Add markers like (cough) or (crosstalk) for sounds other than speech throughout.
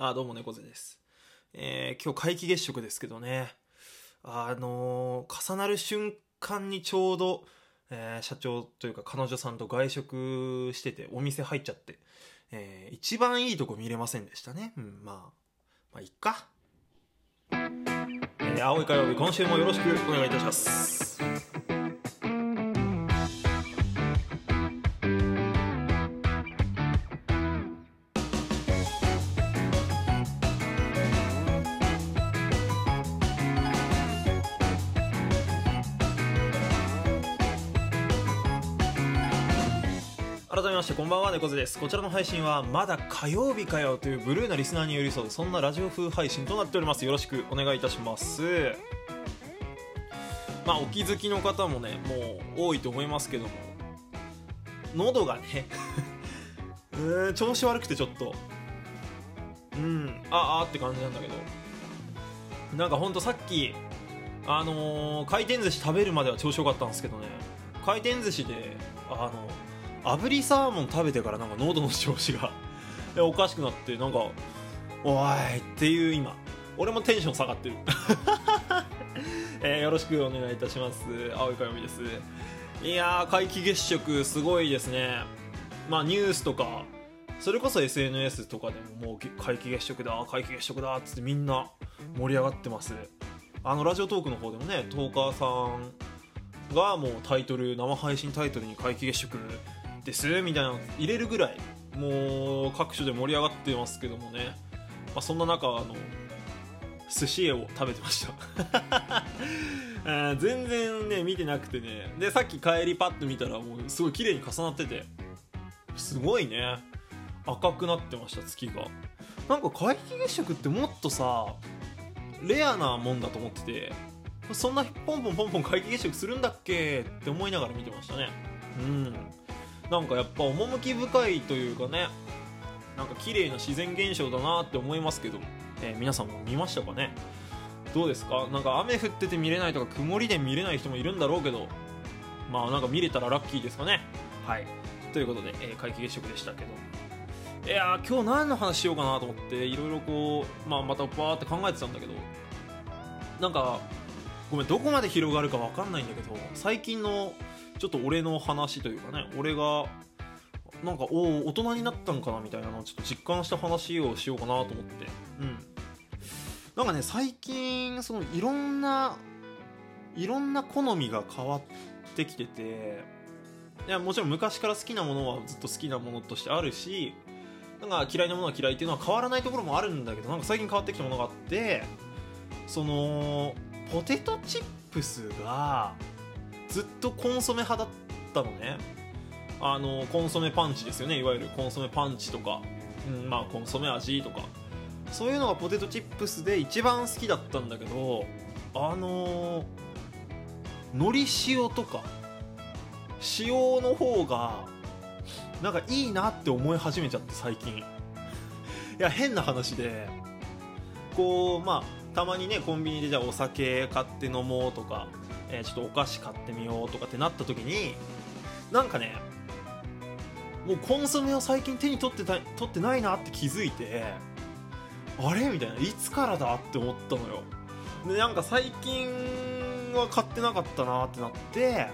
あ、どうも猫背です。えー今日皆既月食ですけどね。あのー重なる瞬間にちょうど、えー社長というか彼女さんと外食してて、お店入っちゃって、えー一番いいとこ見れませんでしたね。うん、まあ、まあ、いっか。えー青い火曜日、今週もよろしくお願いいたします。改めましてこんばんは猫背です。こちらの配信はまだ火曜日かよというブルーなリスナーに寄り添うそんなラジオ風配信となっております。よろしくお願いいたします。まあお気づきの方もねもう多いと思いますけども喉がね (laughs) うん調子悪くてちょっと。うんああって感じなんだけど。なんかほんとさっきあのー回転寿司食べるまでは調子よかったんですけどね。回転寿司であの炙りサーモン食べてからなんか喉の調子が。(laughs) おかしくなってなんかおいっていう今。俺もテンション下がってる、(laughs) えーよろしくお願いいたします。青いかよみです。いやー皆既月食すごいですね。まあニュースとかそれこそ SNS とかでももう皆既月食だ皆既月食だっつってみんな盛り上がってます。あのラジオトークの方でもねトーカーさんがもうタイトル生配信タイトルに皆既月食ですみたいなの入れるぐらいもう各所で盛り上がってますけどもね、まあ、そんな中あの寿司屋を食べてました。(laughs) 全然ね見てなくてね。でさっき帰りパッと見たらもうすごい綺麗に重なってて。すごいね。赤くなってました月が。なんか皆既月食ってもっとさレアなもんだと思ってて。そんなポンポンポンポン皆既月食するんだっけって思いながら見てましたね。うん。なんかやっぱ趣深いというかねなんか綺麗な自然現象だなって思いますけど、えー皆さんも見ましたかね？どうですか？なんか雨降ってて見れないとか曇りで見れない人もいるんだろうけどまあなんか見れたらラッキーですかね？はい。ということで、えー皆既月食でしたけど。いやー今日何の話しようかなと思っていろいろこう、まあ、またバーって考えてたんだけどなんかごめんどこまで広がるか分かんないんだけど最近のちょっと俺の話というかね俺がなんかおお大人になったんかなみたいなのをちょっと実感した話をしようかなと思って。うん。なんかね最近そのいろんないろんな好みが変わってきてていやもちろん昔から好きなものはずっと好きなものとしてあるしなんか嫌いなものは嫌いっていうのは変わらないところもあるんだけどなんか最近変わってきたものがあってそのポテトチップスがずっとコンソメ派だったのね。あのコンソメパンチですよね。いわゆるコンソメパンチとか、うん、まあコンソメ味とか。そういうのがポテトチップスで一番好きだったんだけどあの海苔塩とか塩の方がなんかいいなって思い始めちゃって最近。いや変な話でこうまあたまにねコンビニでじゃあお酒買って飲もうとか、えーちょっとお菓子買ってみようとかってなった時になんかねもうコンソメを最近手に取ってた取ってないなって気づいてあれ？みたいな。いつからだって思ったのよ。でなんか最近は買ってなかったなってなって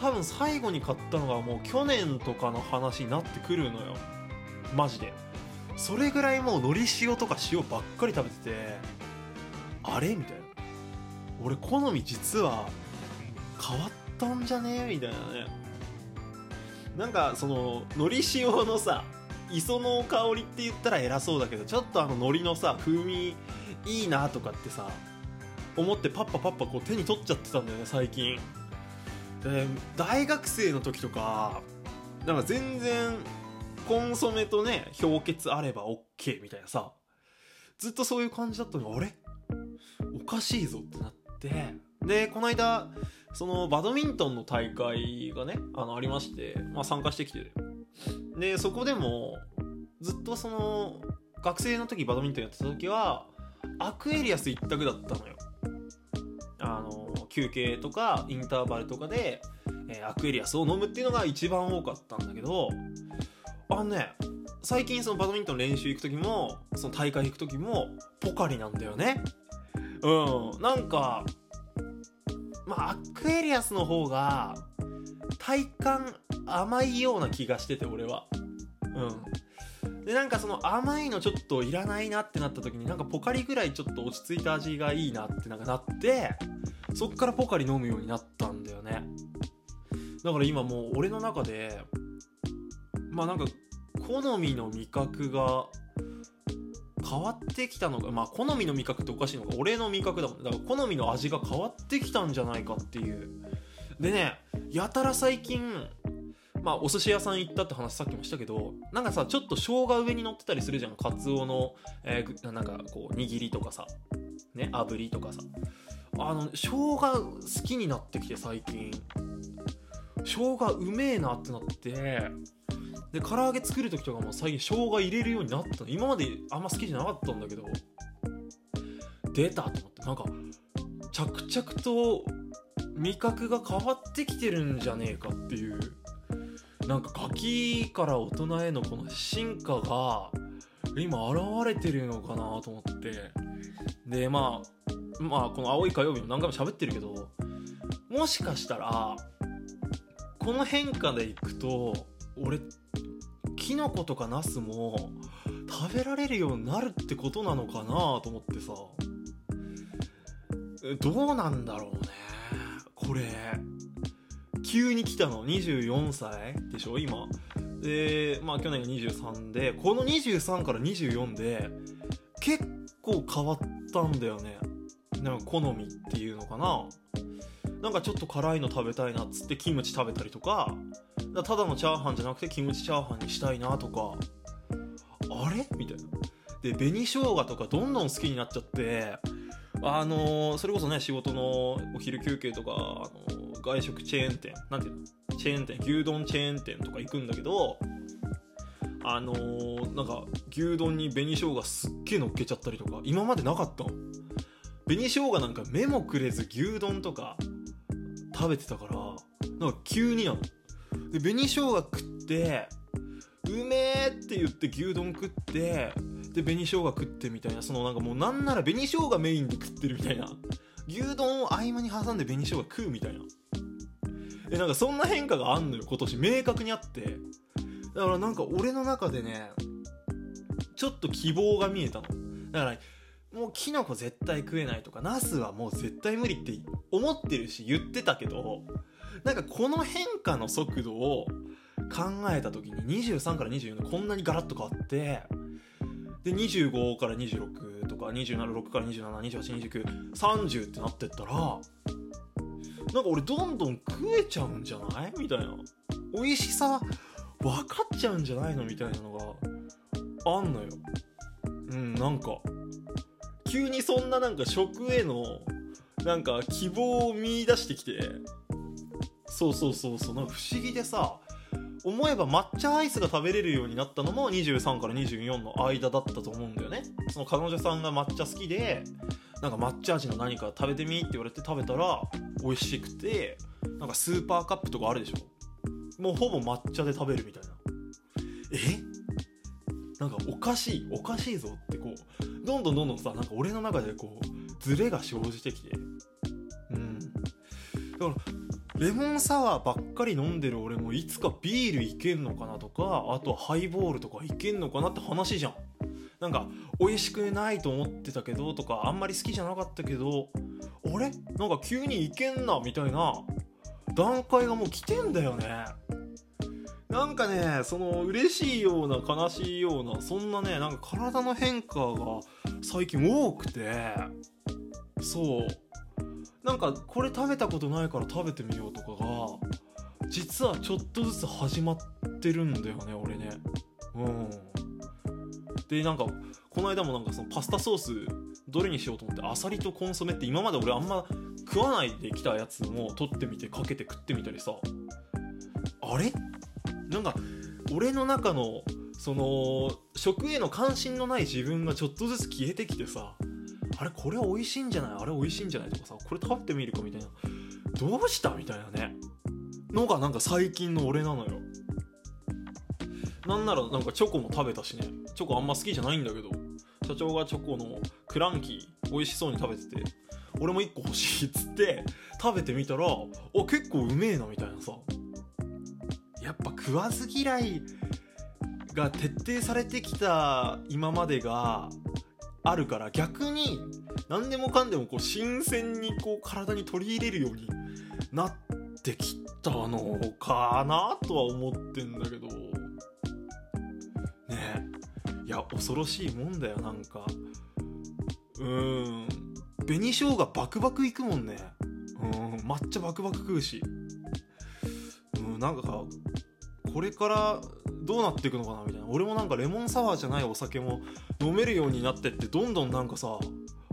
多分最後に買ったのがもう去年とかの話になってくるのよ。マジで。それぐらいもう海苔塩とか塩ばっかり食べててあれ？みたいな。俺好み実は変わったんじゃね？みたいなね。なんかその海苔塩のさ磯の香りって言ったら偉そうだけどちょっとあの海苔のさ風味いいなとかってさ思ってパッパパッパこう手に取っちゃってたんだよね最近。で大学生の時とかなんか全然コンソメとね氷結あれば OK みたいなさずっとそういう感じだったのにあれ？おかしいぞってなって。でこの間そのバドミントンの大会がねあのありまして、まあ、参加してきてでそこでもずっとその学生の時バドミントンやってた時はアクエリアス一択だったのよ。あの休憩とかインターバルとかで、えーアクエリアスを飲むっていうのが一番多かったんだけどあのね最近そのバドミントン練習行く時もその大会行く時もポカリなんだよねうん。なんかまあアクエリアスの方が体感甘いような気がしてて俺は。うん。でなんかその甘いのちょっといらないなってなった時になんかポカリぐらいちょっと落ち着いた味がいいなってなんかなってそっからポカリ飲むようになったんだよね。だから今もう俺の中でまあなんか好みの味覚がってきたのがまあ好みの味覚っておかしいのか俺の味覚だもん。だから好みの味が変わってきたんじゃないかっていう。でねやたら最近まあお寿司屋さん行ったって話さっきもしたけどなんかさちょっと生姜上に乗ってたりするじゃん。カツオの、えー、なんかこう握りとかさ。ね炙りとかさ。あの生姜好きになってきて最近。生姜うめえなってなって。で唐揚げ作る時とかも最近生姜入れるようになったの。今まであんま好きじゃなかったんだけど。出たと思って。なんか着々と味覚が変わってきてるんじゃねえかっていう。なんかガキから大人へのこの進化が今現れてるのかなと思って。でまあまあこの青い火曜日も何回も喋ってるけどもしかしたらこの変化でいくと俺キノコとかナスも食べられるようになるってことなのかなと思ってさ。どうなんだろうね。これ。急に来たの。24歳でしょ今。でまあ去年が23で。この23から24で結構変わったんだよね。なんか好みっていうのかな。なんかちょっと辛いの食べたいなっつってキムチ食べたりとかただのチャーハンじゃなくてキムチチャーハンにしたいなとかあれ？みたいな。で紅生姜とかどんどん好きになっちゃってあのー、それこそね仕事のお昼休憩とか、あのー、外食チェーン店なんていうの？チェーン店牛丼チェーン店とか行くんだけどあのー、なんか牛丼に紅生姜すっげえ乗っけちゃったりとか今までなかったの。紅生姜なんか目もくれず牛丼とか食べてたからなんか急になので紅生姜食ってうめえって言って牛丼食ってで紅生姜食ってみたいな。そのなんかもうなんなら紅生姜メインで食ってるみたいな。牛丼を合間に挟んで紅生姜食うみたいな。えなんかそんな変化があんのよ今年。明確にあって。だからなんか俺の中でねちょっと希望が見えたの。だからもうキノコ絶対食えないとかナスはもう絶対無理って思ってるし言ってたけどなんかこの変化の速度を考えた時に23から24でこんなにガラッと変わってで25から26とか276から27282930ってなってったらなんか俺どんどん食えちゃうんじゃないみたいな。美味しさ分かっちゃうんじゃないのみたいなのがあんのよ。うんなんか急にそんななんか食へのなんか希望を見出してきて。そうそうそうそう。なんか不思議でさ思えば抹茶アイスが食べれるようになったのも23から24の間だったと思うんだよね。その彼女さんが抹茶好きでなんか抹茶味の何か食べてみって言われて食べたら美味しくてなんかスーパーカップとかあるでしょ。もうほぼ抹茶で食べるみたいな。え？なんかおかしいおかしいぞってこうどんどんどんどんさなんか俺の中でこうズレが生じてきて。うん。だからレモンサワーばっかり飲んでる俺もいつかビールいけんのかなとかあとはハイボールとかいけんのかなって話じゃん。なんか美味しくないと思ってたけどとかあんまり好きじゃなかったけどあれ？なんか急にいけんなみたいな段階がもう来てんだよね。なんかねその嬉しいような悲しいようなそんなねなんか体の変化が最近多くて。そう。なんかこれ食べたことないから食べてみようとかが実はちょっとずつ始まってるんだよね俺ね。うん。でなんかこの間もなんかそのパスタソースどれにしようと思ってアサリとコンソメって今まで俺あんま食わないできたやつも取ってみてかけて食ってみたりさ。あれ？なんか俺の中のその食への関心のない自分がちょっとずつ消えてきてさあれこれ美味しいんじゃない？あれ美味しいんじゃない？とかさこれ食べてみるかみたいな。どうした？みたいなね。のがなんか最近の俺なのよ。なんならなんかチョコも食べたしね。チョコあんま好きじゃないんだけど社長がチョコのクランキー美味しそうに食べてて俺も1個欲しいっつって食べてみたらお結構うめえなみたいなさ。やっぱ食わず嫌いが徹底されてきた今までがあるから逆に何でもかんでもこう新鮮にこう体に取り入れるようになってきたのかなとは思ってんだけど。ねいや恐ろしいもんだよなんか。うん。紅生姜バクバクいくもんね。うん。抹茶バクバク食うし。うんなんかこれからどうなっていくのかなみたいな。俺もなんかレモンサワーじゃないお酒も飲めるようになってってどんどんなんかさ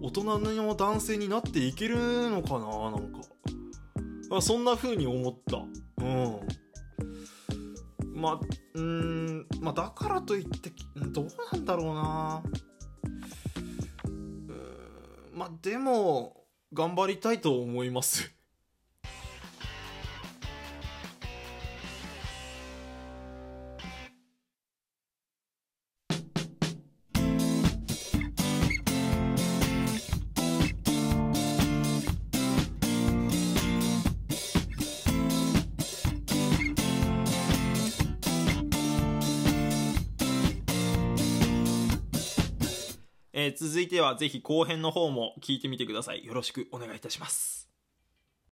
大人の男性になっていけるのかななんか。そんな風に思った。うん。まあうんまあだからといってどうなんだろうな。うんまあでも頑張りたいと思います。えー続いてはぜひ後編の方も聞いてみてください。よろしくお願いいたします。